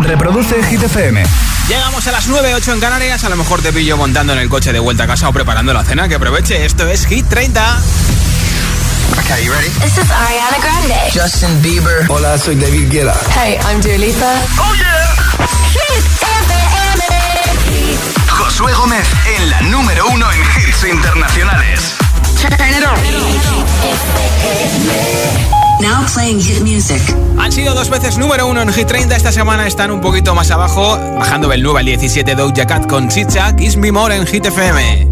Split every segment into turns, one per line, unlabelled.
Reproduce Hit FM.
Llegamos a las 9, 8 en Canarias. A lo mejor te pillo montando en el coche de vuelta a casa o preparando la cena. Que aproveche. Esto es Hit 30.
Okay, you ready?
This is Ariana Grande.
Justin Bieber.
Hola, soy David Guetta.
Hey, I'm Dua Lipa.
Oh yeah.
Hit FM.
Josué Gómez en la número uno en hits internacionales.
Turn it on.
Now playing hit music.
Han sido dos veces número uno en Hit 30. Esta semana están un poquito más abajo, bajando del 9 al 17 Doja Cat con Chicha, Kiss Me More en Hit FM.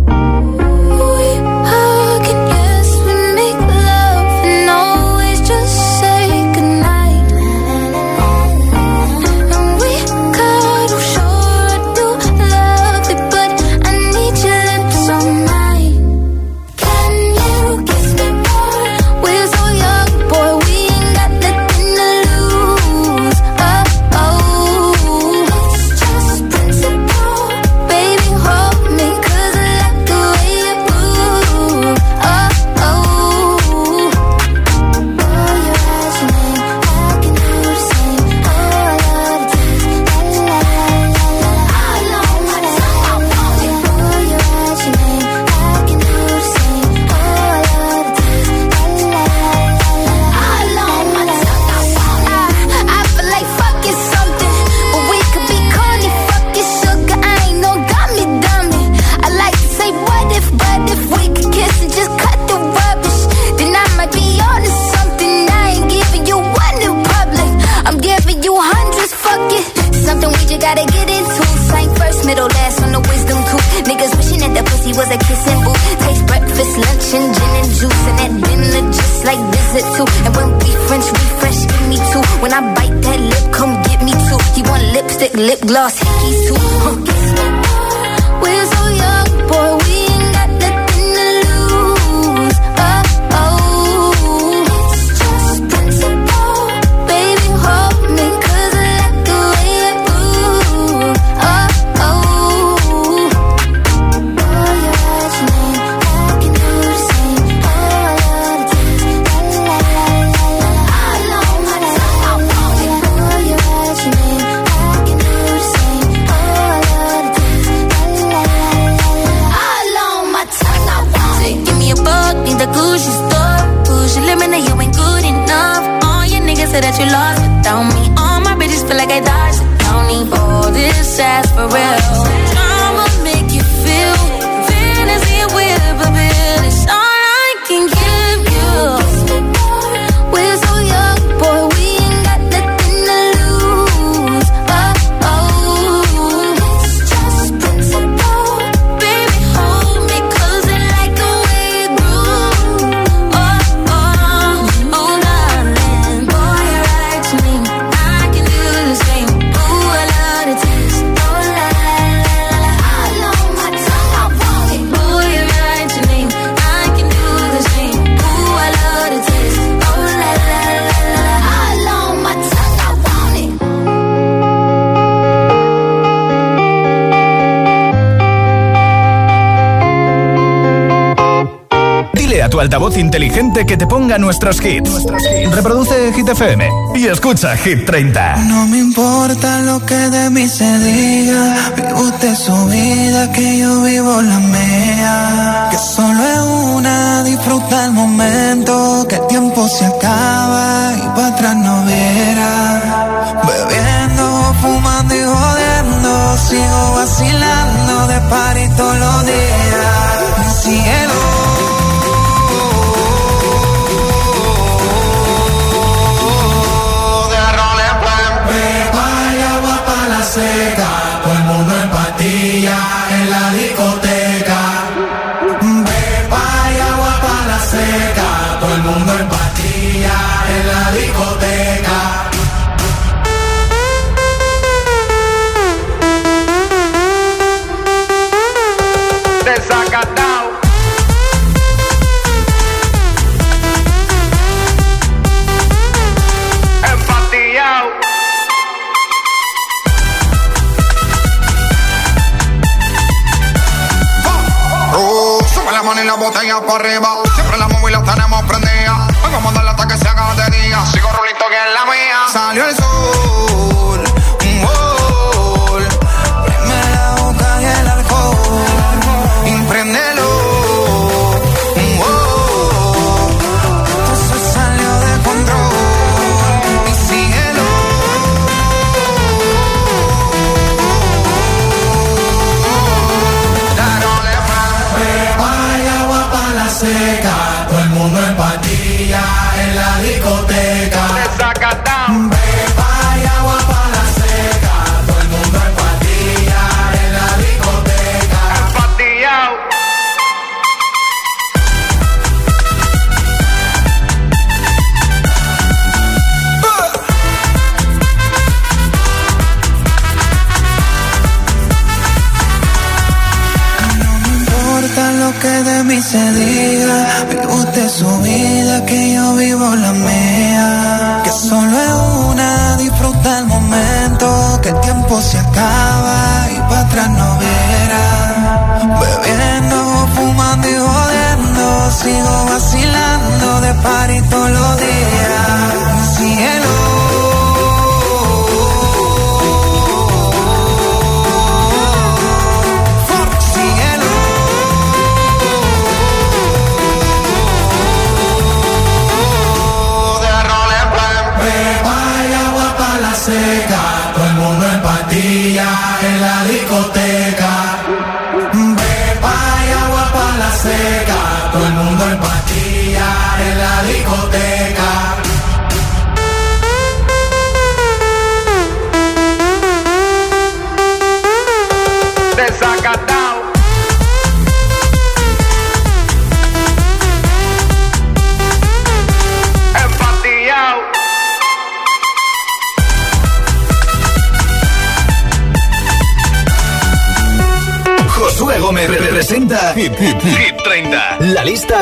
Scotch and gin and
juice and that dinner just like visit too. And when we French, we fresh,
give me two. When I bite that lip, come get me two. You want lipstick, lip gloss, hickeys too. Huh. We're so young, boy. feel like I altavoz inteligente que te ponga nuestros hits. Reproduce Hit FM y
escucha Hit 30. No me importa lo que de mí
se diga. Vive usted su vida, que yo vivo la mía. Que solo es una, disfruta el momento. Que el tiempo se acaba y para atrás no viera. Bebiendo, fumando y jodiendo. Sigo vacilando de par todos los días. Cielo botella por arriba. Siempre la móvil la
tenemos prendida. Por lo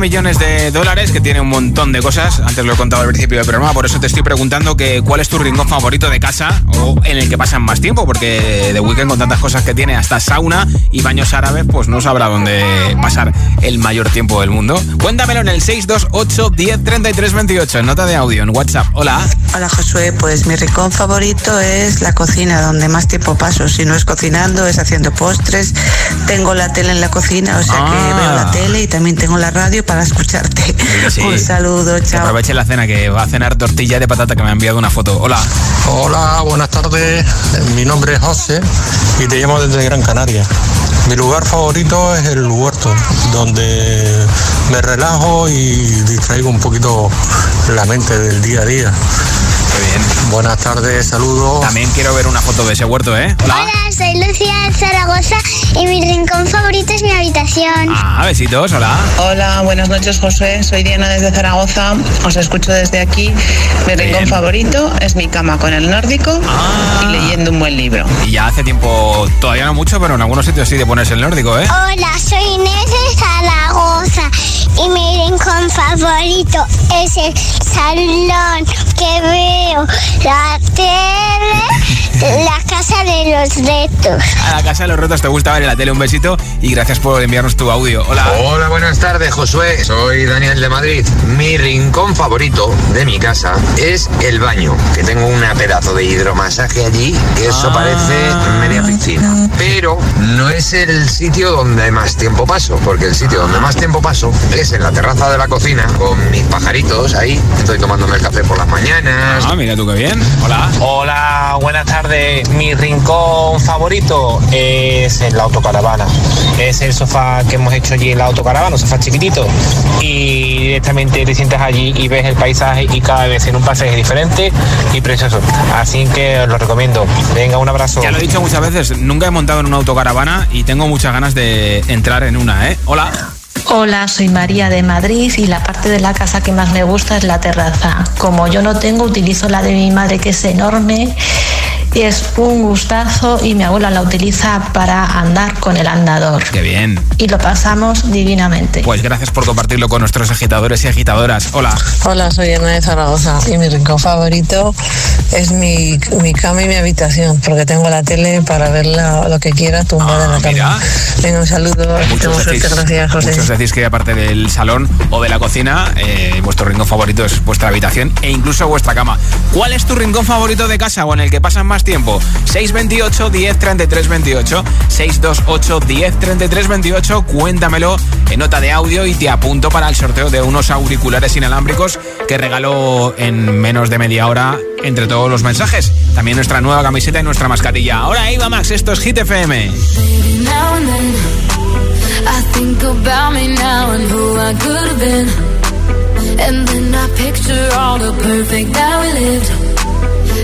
millones de dólares, que tiene un montón de cosas. Antes lo he contado al principio del programa, por eso te estoy preguntando que cuál es tu rincón favorito de casa o en el que pasan más tiempo, porque de weekend con tantas cosas que tiene, hasta sauna y baños árabes, pues no sabrá dónde pasar el mayor tiempo del mundo. Cuéntamelo en el 628 10 33 28, nota de audio en WhatsApp. Hola.
Hola Josué, pues mi rincón favorito es la cocina, donde más tiempo paso. Si no es cocinando, es haciendo postres. Tengo la tele en la cocina, o sea que
ah.
veo la tele y también tengo la radio para escucharte. Un saludo, chao.
Aproveche la cena que va a cenar tortilla de patata que me ha enviado una foto. Hola.
Hola, buenas tardes. Mi nombre es José y te llamo desde Gran Canaria. Mi lugar favorito es el huerto, donde me relajo y distraigo un poquito la mente del día a día.
Bien.
Buenas tardes, saludos.
También quiero ver una foto de ese huerto, ¿eh?
Hola, soy Lucía de Zaragoza y mi rincón favorito es mi habitación.
Ah, besitos, hola.
Hola, buenas noches, Josué. Soy Diana desde Zaragoza. Os escucho desde aquí. Mi rincón favorito es mi cama con el nórdico y leyendo un buen libro.
Y ya hace tiempo, todavía no mucho, pero en algunos sitios sí de ponerse el nórdico, ¿eh?
Hola, soy Inés de Zaragoza y mi rincón favorito es el salón que veo la tele, la casa de los retos.
A la casa de los retos te gusta ver la tele, un besito y gracias por enviarnos tu audio. Hola.
Hola, buenas tardes, Josué. Soy Daniel de Madrid. Mi rincón favorito de mi casa es el baño, que tengo una pedazo de hidromasaje allí, que eso
Ah.
parece media piscina. Pero no es el sitio donde más tiempo paso, porque el sitio donde más tiempo paso es en la terraza de la cocina con mis pajaritos ahí. Estoy tomándome el café por las mañanas.
Ah, mira tú qué bien. Hola.
Hola, buenas tardes. Mi rincón favorito es en la autocaravana. Es el sofá que hemos hecho allí en la autocaravana, un sofá chiquitito. Y directamente te sientas allí y ves el paisaje y cada vez en un paisaje diferente y precioso. Así que os lo recomiendo. Venga, un abrazo.
Ya lo he dicho muchas veces, nunca he montado en una autocaravana y tengo muchas ganas de entrar en una, ¿eh? Hola.
Hola, soy María de Madrid y la parte de la casa que más me gusta es la terraza. Como yo no tengo, utilizo la de mi madre que es enorme. Y Es un gustazo y mi abuela la utiliza para andar con el andador.
Qué bien.
Y lo pasamos divinamente.
Pues gracias por compartirlo con nuestros agitadores y agitadoras. Hola.
Hola, soy Ana de Zaragoza y mi rincón favorito es mi, mi cama y mi habitación, porque tengo la tele para ver la- lo que quiera tumbada en la cama. Venga, un saludo, tengo suerte, gracias, José.
muchos decís que aparte del salón o de la cocina, eh, vuestro rincón favorito es vuestra habitación e incluso vuestra cama. ¿Cuál es tu rincón favorito de casa o en el que pasan más tiempo? 628 10 33 28 628 10 33 28 Cuéntamelo en nota de audio y te apunto para el sorteo de unos auriculares inalámbricos que regalo en menos de media hora entre todos los mensajes. También nuestra nueva camiseta y nuestra mascarilla. Ahora Iba Max, esto es Hit FM.
I think about me now and who I could have been. And then I picture all the perfect that we lived.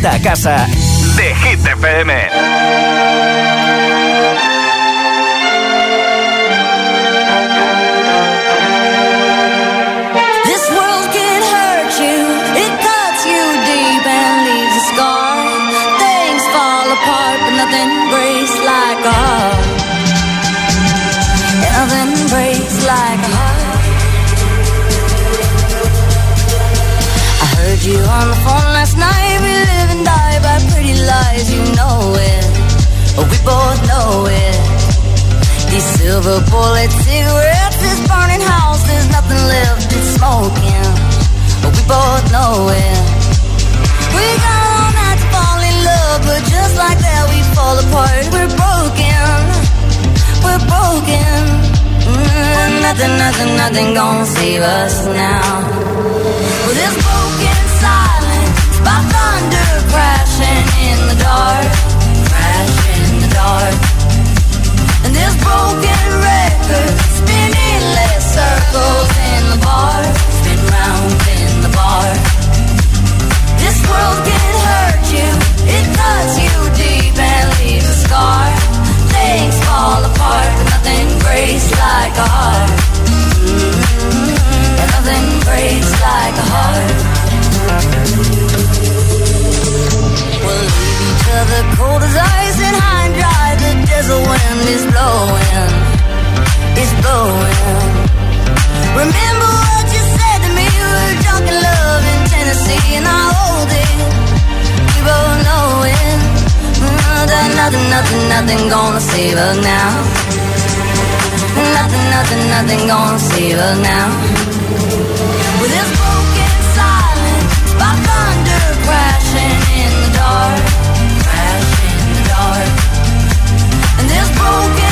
vuelta a casa.
nothing gonna save us now. Well, this broken silence by thunder crashing in the dark, crashing in the dark. And this broken record spinning less circles in the bar, spin round in the bar. This world can hurt you, it cuts you deep and leaves a scar. Things fall apart, but nothing breaks like a heart. Falling breaks like a heart. We'll leave each other cold as ice and high and dry. The desert wind is blowing, it's blowing. Remember what you said to me? We were drunk in love in Tennessee, and I hold it. We both know it. Nothing, nothing, nothing, nothing gonna save us now. Nothing, nothing, nothing gonna save us now with his broken silence by thunder crashing in the dark, crashing in the dark, and this broken.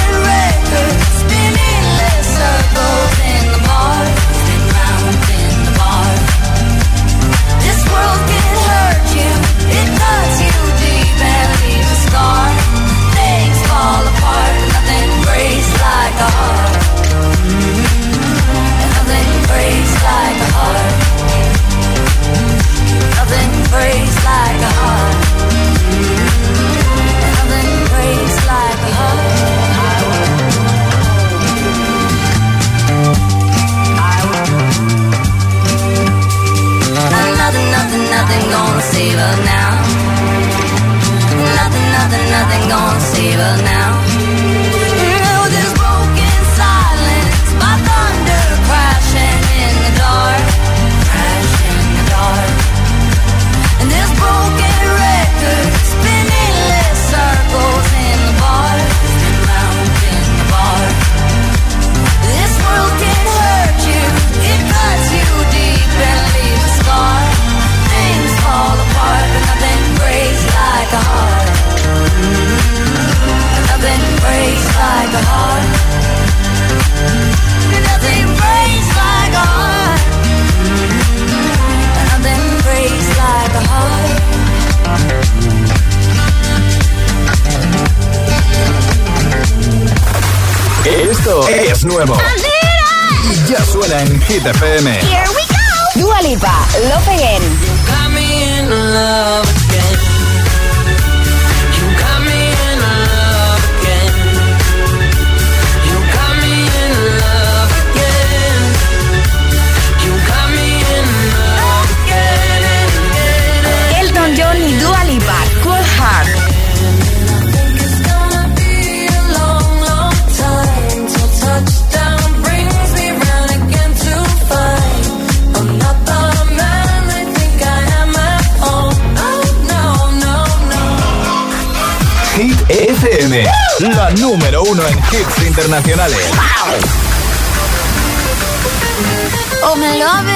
Hit internacionales.
Oh, my love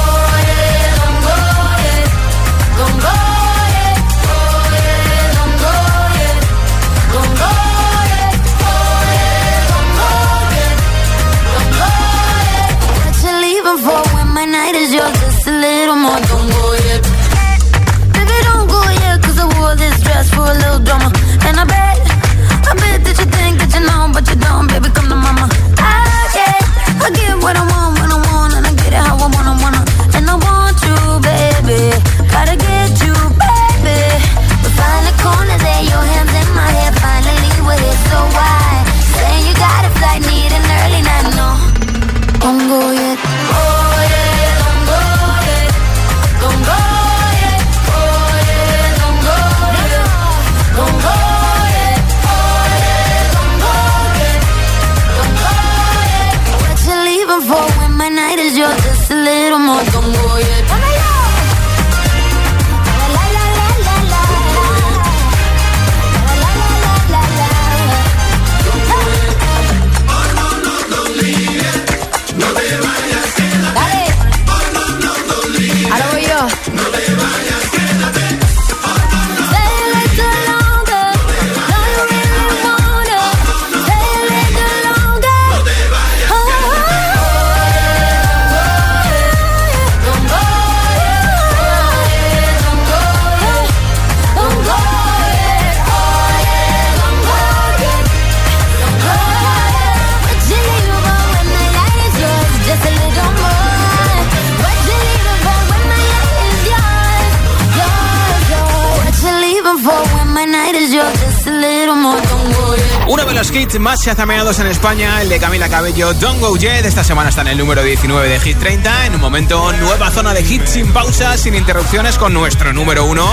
Hits más chazameados en España, el de Camila Cabello, Don't Go Jet. Esta semana está en el número 19 de Hit 30. En un momento, nueva zona de hits sin pausas, sin interrupciones, con nuestro número 1.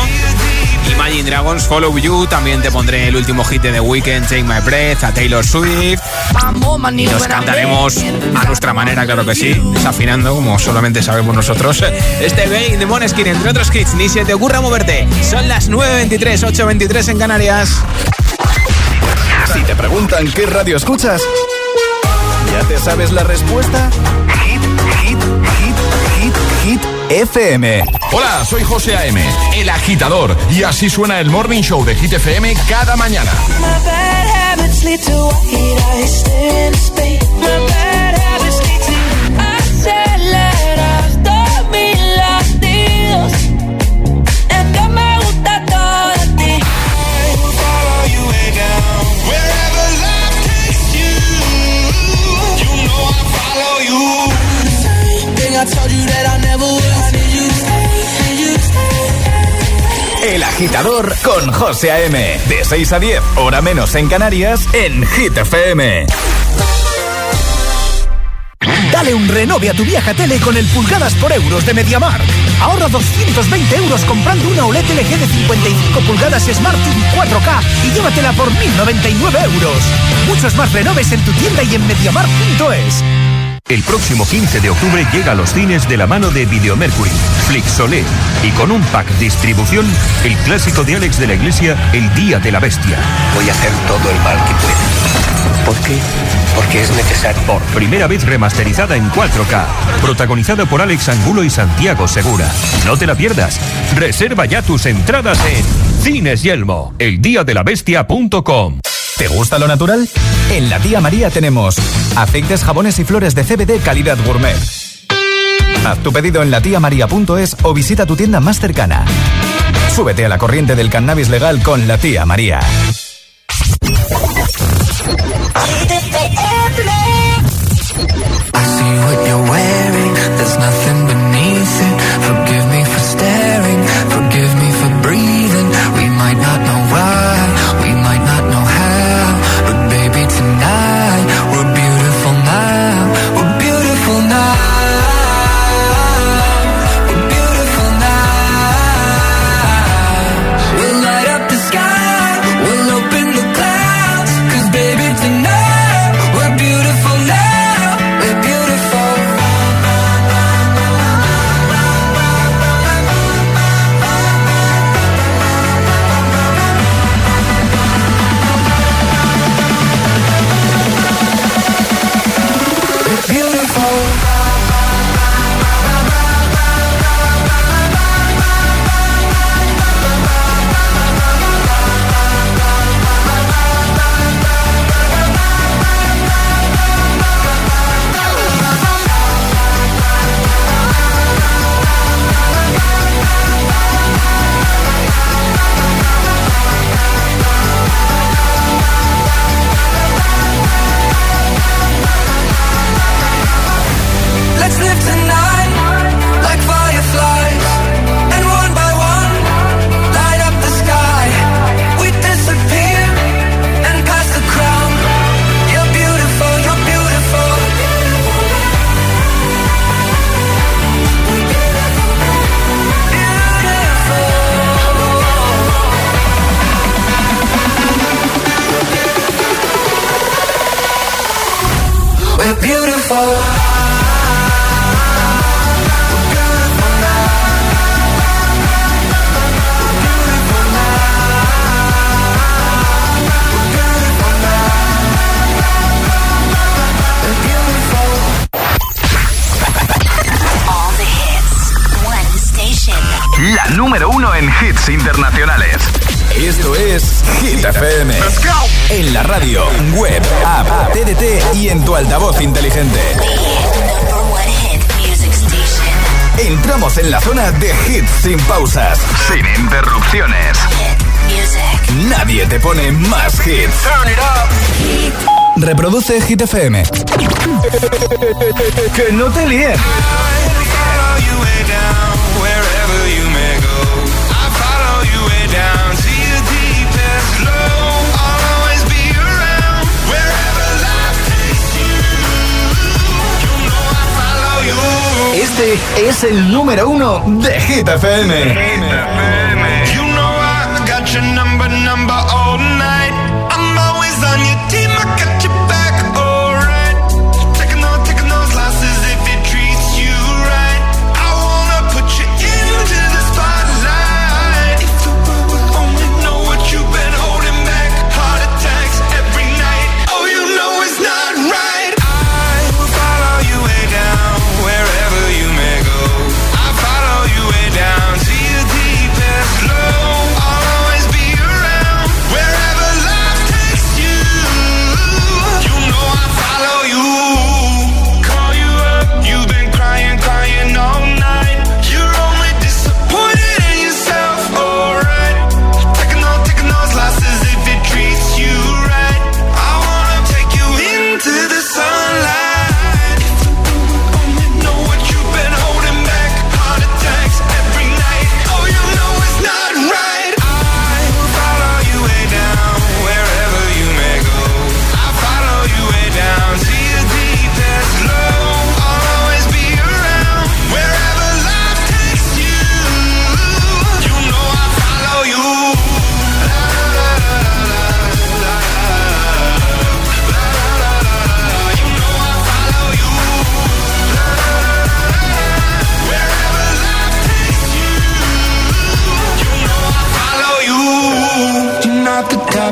Imagine Dragons, Follow You. También te pondré el último hit de The Weeknd, Take My Breath, a Taylor Swift. Y nos cantaremos a nuestra manera, claro que sí, desafinando, como solamente sabemos nosotros. Este Bay de Moneskin, entre otros hits, ni se te ocurra moverte. Son las 9.23, 8.23 en Canarias.
Te preguntan qué radio escuchas, ¿ya te sabes la respuesta? Hit, hit, hit, hit, hit, FM.
Hola, soy José A.M., el agitador, y así suena el Morning Show de Hit FM cada mañana.
El agitador con José A.M. De 6 a 10, hora menos en Canarias, en Hit FM.
Dale un renove a tu vieja tele con el pulgadas por euros de MediaMark. Ahorra 220 euros comprando una OLED LG de 55 pulgadas Smart TV 4K y llévatela por 1.099 euros. Muchos más renoves en tu tienda y en MediaMark.es.
El próximo 15 de octubre llega a los cines de la mano de Videomercury, Flixolé y con un pack distribución, el clásico de Alex de la Iglesia, El Día de la Bestia.
Voy a hacer todo el mal que pueda. ¿Por qué? Porque es necesario.
Por primera vez remasterizada en 4K, protagonizada por Alex Angulo y Santiago Segura. No te la pierdas. Reserva ya tus entradas en Cines Yelmo, eldiadelabestia.com.
¿Te gusta lo natural? En la tía María tenemos aceites, jabones y flores de CBD calidad gourmet. Haz tu pedido en latiamaria.es o visita tu tienda más cercana. Súbete a la corriente del cannabis legal con la tía María.
Reproduce Hit FM. que no te líes. Este es el número uno de Hit FM. presenta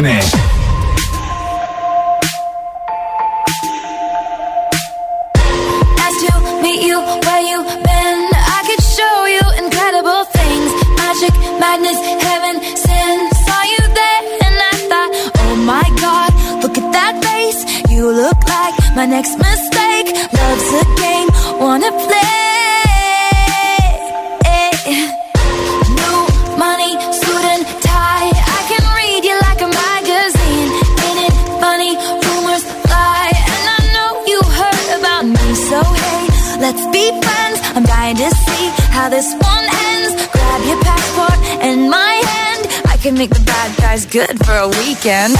incredible weekend.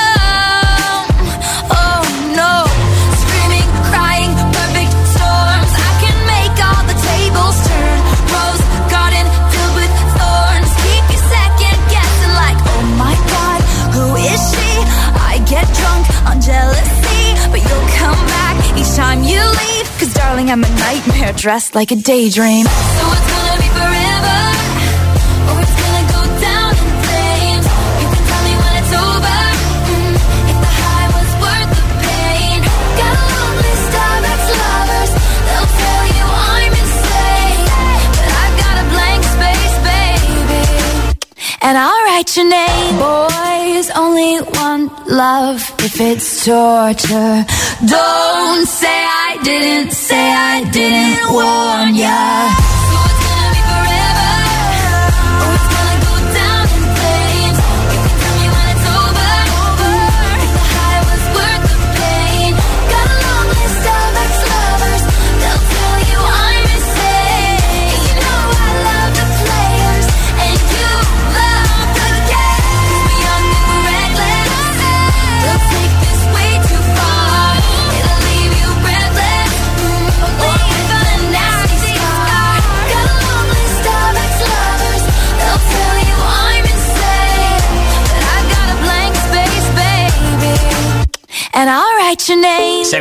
Jealousy, but you'll come back each time you leave. Cause darling, I'm a nightmare dressed like a daydream. So it's gonna be forever. Or it's gonna go down in flames. You can tell me when it's over. mm, if the high was worth the pain. Got a ex-lovers. They'll tell you I'm insane, but I got a blank space, baby and I'll write your name. Boys only one love if it's torture. Don't say I didn't, say I didn't warn ya.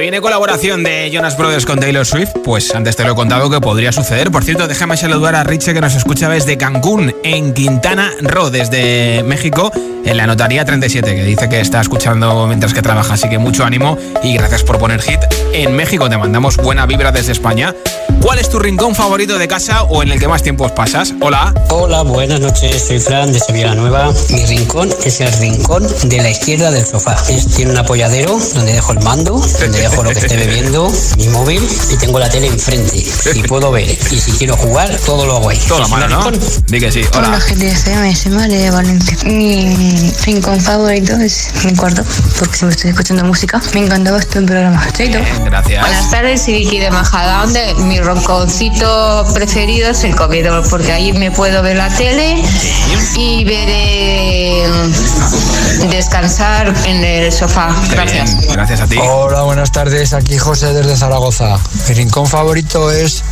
Viene colaboración de Jonas Brothers con Taylor Swift, pues antes te lo he contado que podría suceder. Por cierto, déjame saludar a Richie que nos escucha desde Cancún, en Quintana Roo, desde México, en la notaría 37, que dice que está escuchando mientras que trabaja, así que mucho ánimo y gracias por poner hit. En México te mandamos buena vibra desde España. ¿Cuál es tu rincón favorito de casa o en el que más tiempo pasas? Hola.
Hola, buenas noches, soy Fran de Sevilla Nueva. Mi rincón es el rincón de la izquierda del sofá. Es- tiene un apoyadero donde dejo el mando, donde dejo lo que esté bebiendo, mi móvil y tengo la tele enfrente. Y puedo ver. Y si quiero jugar, todo lo hago ahí.
Todo a
¿Es
mano,
mi
¿no? Di que sí.
Hola,
Hola.
GTFM, soy María de Valencia. Mi rincón favorito es mi cuarto, porque siempre estoy escuchando música. Me encantaba este programa. Chaito.
Gracias.
Buenas tardes, soy Vicky de Majadahonda. Mi ronconcito preferido es el comedor, porque ahí me puedo ver la tele y veré descansar en el sofá. Gracias.
Gracias a ti.
Hola, buenas tardes. Aquí José desde Zaragoza. Mi rincón favorito es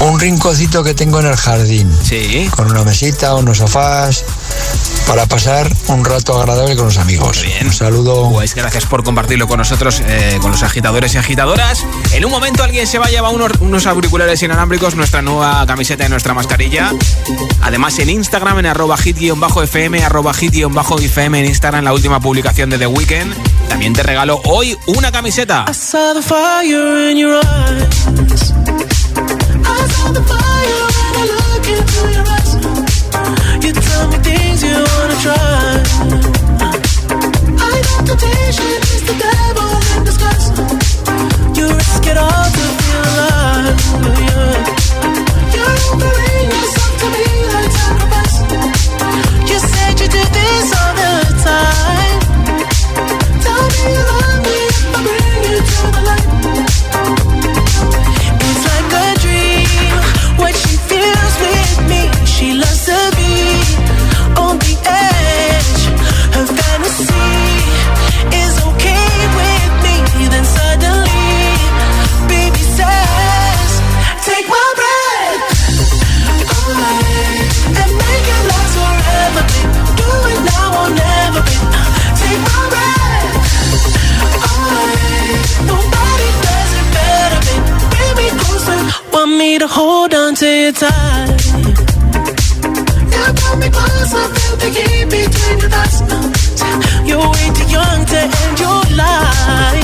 un rinconcito que tengo en el jardín.
Sí.
Con una mesita, unos sofás, para pasar un rato agradable con los amigos. Un saludo.
Pues gracias por compartirlo con nosotros, eh, con los agitadores y agitadoras. En un momento alguien se va a llevar unos, unos auriculares inalámbricos, nuestra nueva camiseta y nuestra mascarilla. Además en Instagram, en arroba hit-fm, arroba hit-fm en Instagram, la última publicación de The Weeknd. También te regalo hoy una camiseta.
I saw the fire in your eyes. Temptation is the devil in disguise. You risk it all you tight. Now pull me close, I feel the heat between your thighs. You're way too young to end your life.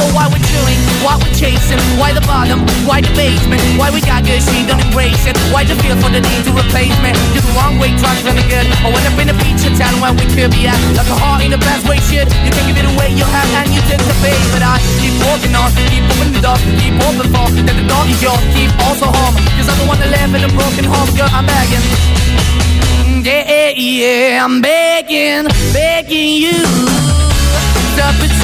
soul. Why we're why we're chasing, why the bottom, why the basement, why we got good, she don't embrace it. Why the feel for the need to replace me? You're the wrong way, trying to good. I went up in a feature town where we could be at. Like a heart in the best way, shit. You can give it away, you have, and you took the bait. But I keep walking on, keep moving the door, keep open for that the door is yours, keep also home. Cause I don't wanna live in a broken home, girl, I'm begging. Mm, yeah, yeah, I'm the now, baby. I'm begging, begging you to put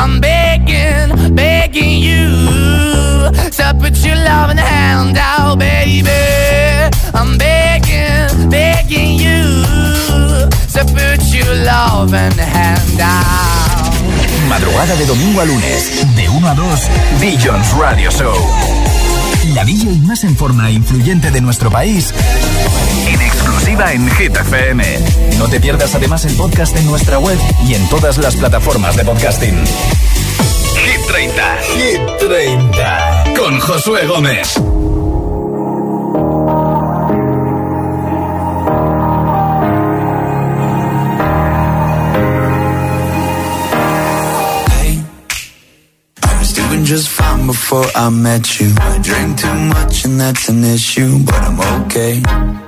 I'm begging, begging you to put your loving hand out, baby. I'm begging, begging you to put your loving hand out.
Madrugada de domingo a lunes, de 1 a 2, Billions Radio Show. La DJ más en forma e influyente de nuestro país, exclusiva en Hit FM. No te pierdas además el podcast en nuestra web y en todas las plataformas de podcasting. Hit 30, Hit 30, con Josué Gómez.
doing just fine before I met you. I drink too much and that's an issue, but I'm okay.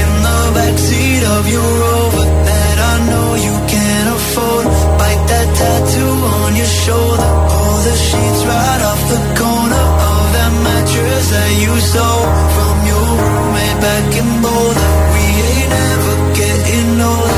backseat of your Rover that I know you can't afford. Bite that tattoo on your shoulder. Pull the sheets right off the corner of that mattress that you stole from your roommate back in Boulder. We ain't ever getting older.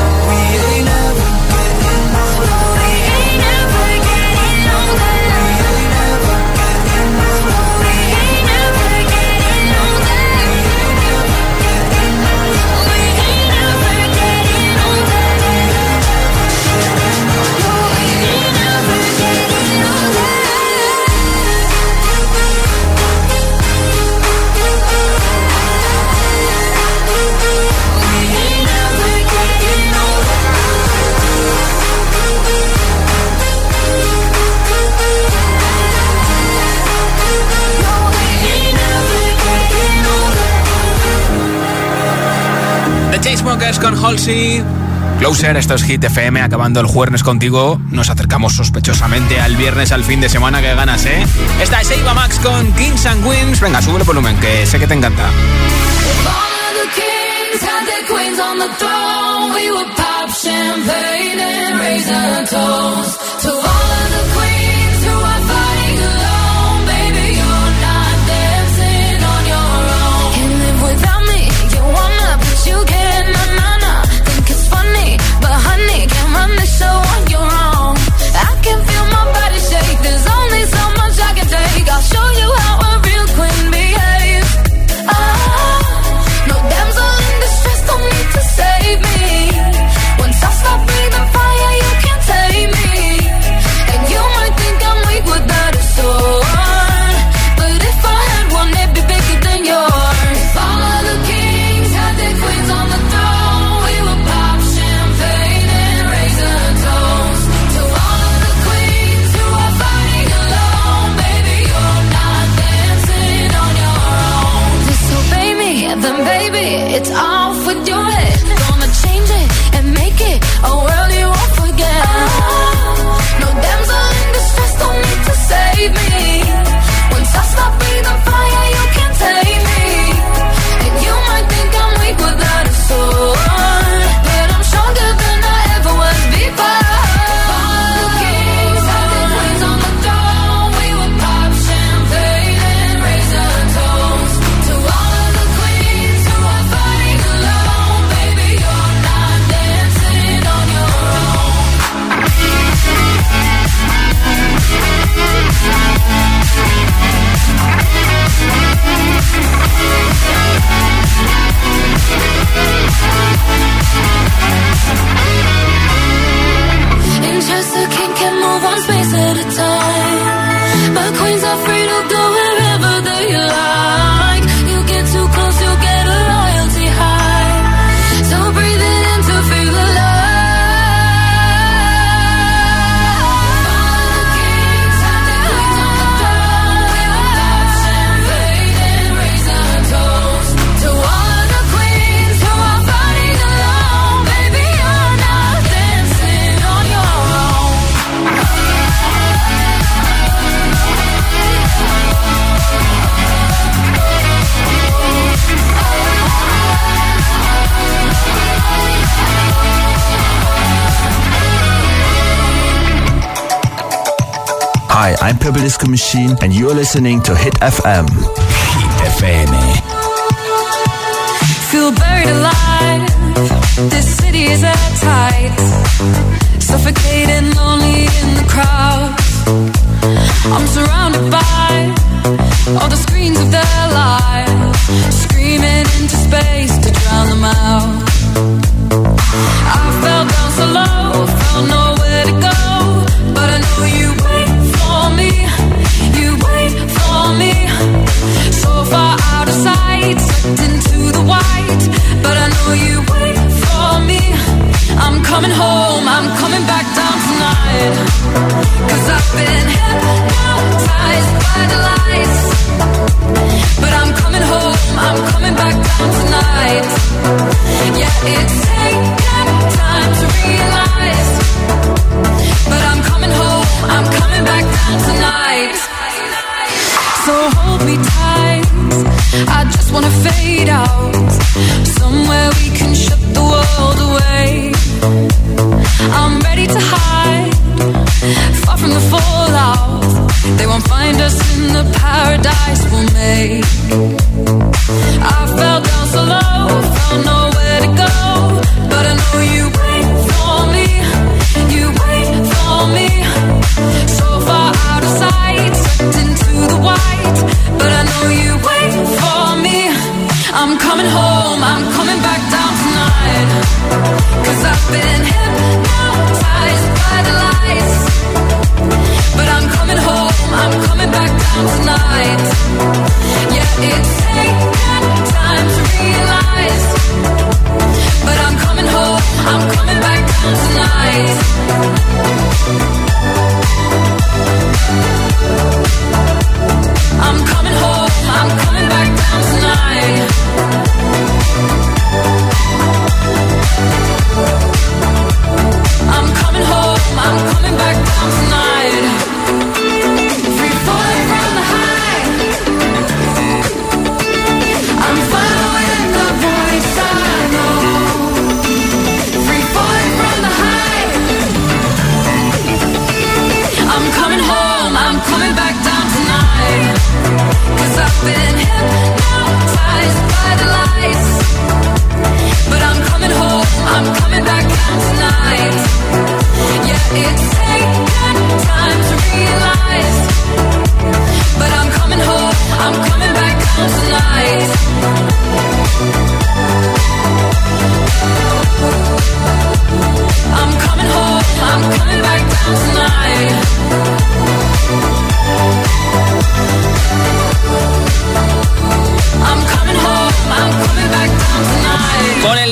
Chainsmokers con Halsey. Closer, esto es Hit FM, acabando el jueves contigo. Nos acercamos sospechosamente al viernes, al fin de semana que ganas, ¿eh? Esta es Eva Max con Kings and Queens. Venga, sube el volumen, que sé que te encanta.
Hi, I'm Purple Disco Machine, and you're listening to Hit FM.
Hit FM. Eh?
Feel buried alive. This city is at tight. Suffocating, lonely in the crowd. I'm surrounded by all the screens of their lives, screaming into space to drown them out. The white, but I know you wait for me. I'm coming home, I'm coming back down tonight. Cause I've been hypnotized by the lights. But I'm coming home, I'm coming back down tonight. Yeah, it's taken time to realize. But I'm coming home, I'm coming back down tonight. So hold me tight fade out somewhere we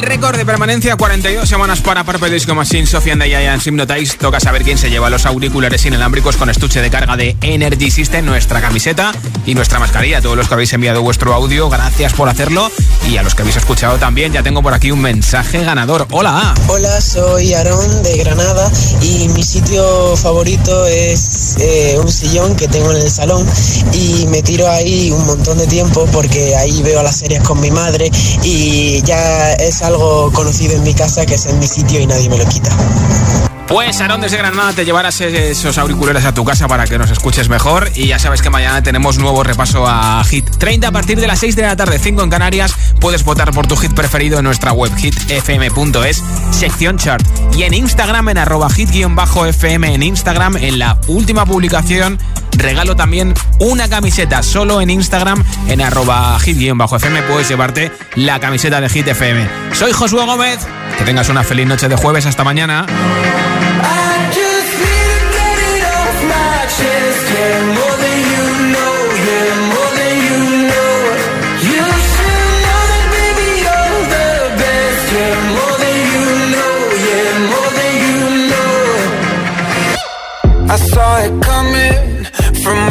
récord de permanencia 42 semanas para Purple Disco Machine, Sofía and the Giants Hypnotize, toca saber quién se lleva los auriculares inalámbricos con estuche de carga de Energy System, nuestra camiseta y nuestra mascarilla. Todos los que habéis enviado vuestro audio, gracias por hacerlo. Y a los que habéis escuchado también, ya tengo por aquí un mensaje ganador. Hola.
Hola, soy Aarón de Granada y mi sitio favorito es eh, un sillón que tengo en el salón y me tiro ahí un montón de tiempo porque ahí veo las series con mi madre y ya es algo conocido en mi casa que es en mi sitio y nadie me lo quita.
Pues Aarón desde Granada te llevarás esos auriculares a tu casa para que nos escuches mejor y ya sabes que mañana tenemos nuevo repaso a Hit 30 a partir de las 6 de la tarde, 5 en Canarias. Puedes votar por tu hit preferido en nuestra web hitfm.es, sección chart y en Instagram en arroba hit-fm en Instagram en la última publicación regalo también una camiseta solo en Instagram en arroba hit-fm puedes llevarte la camiseta de Hit FM. Soy Josué Gómez, que tengas una feliz noche de jueves, hasta mañana.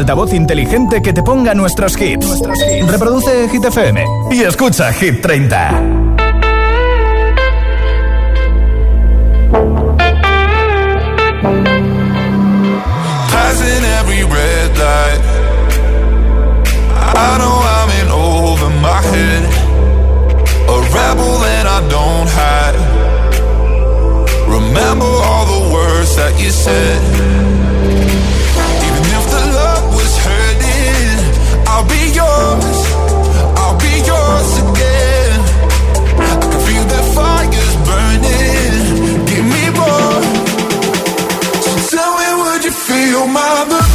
altavoz inteligente que te ponga nuestros hits. Reproduce Hit FM y escucha Hit 30.
Remember all the words that you said. my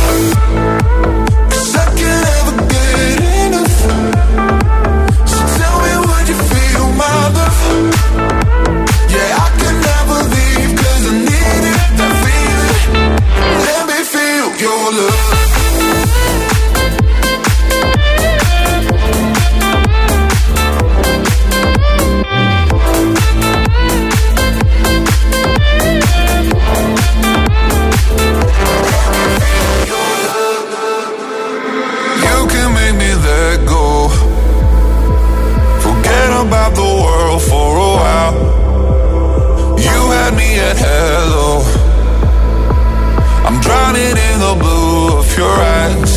your eyes.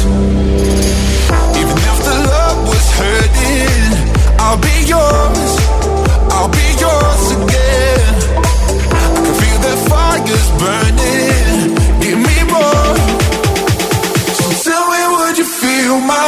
Even if the love was hurting, I'll be yours. I'll be yours again. I can feel that fire's burning. Give me more. So tell me, would you feel my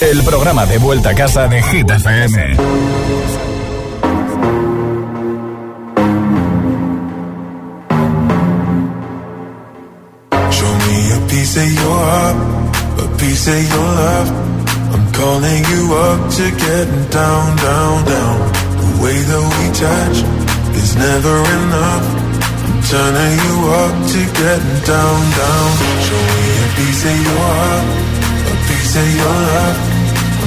el programa de vuelta a casa de Hit FM.
Show me a piece of your heart, a piece of your love. I'm calling you up to get down, down, down. The way that we touch is never enough. I'm turning you up to get down, down. Show me a piece of your heart, a piece of your love.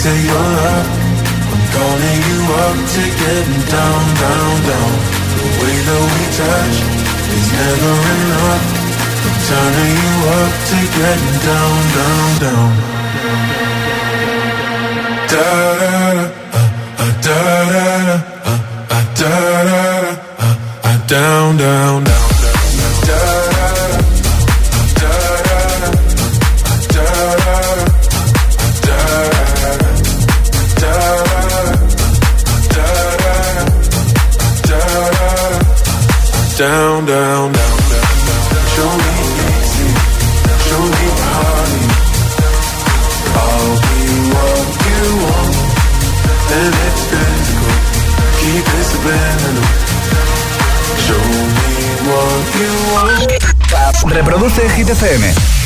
a piece of your love. I'm calling you up to getting down, down, down. The way that we touch is never enough. I'm turning you up to getting down, down, down. Da da da, uh, uh, da da da, uh, uh, da da da, uh, uh, down, down, down. Down, down, down, down. Show me show me. I'll be you want, and it's. Show me what you want.
Reproduce Hit FM.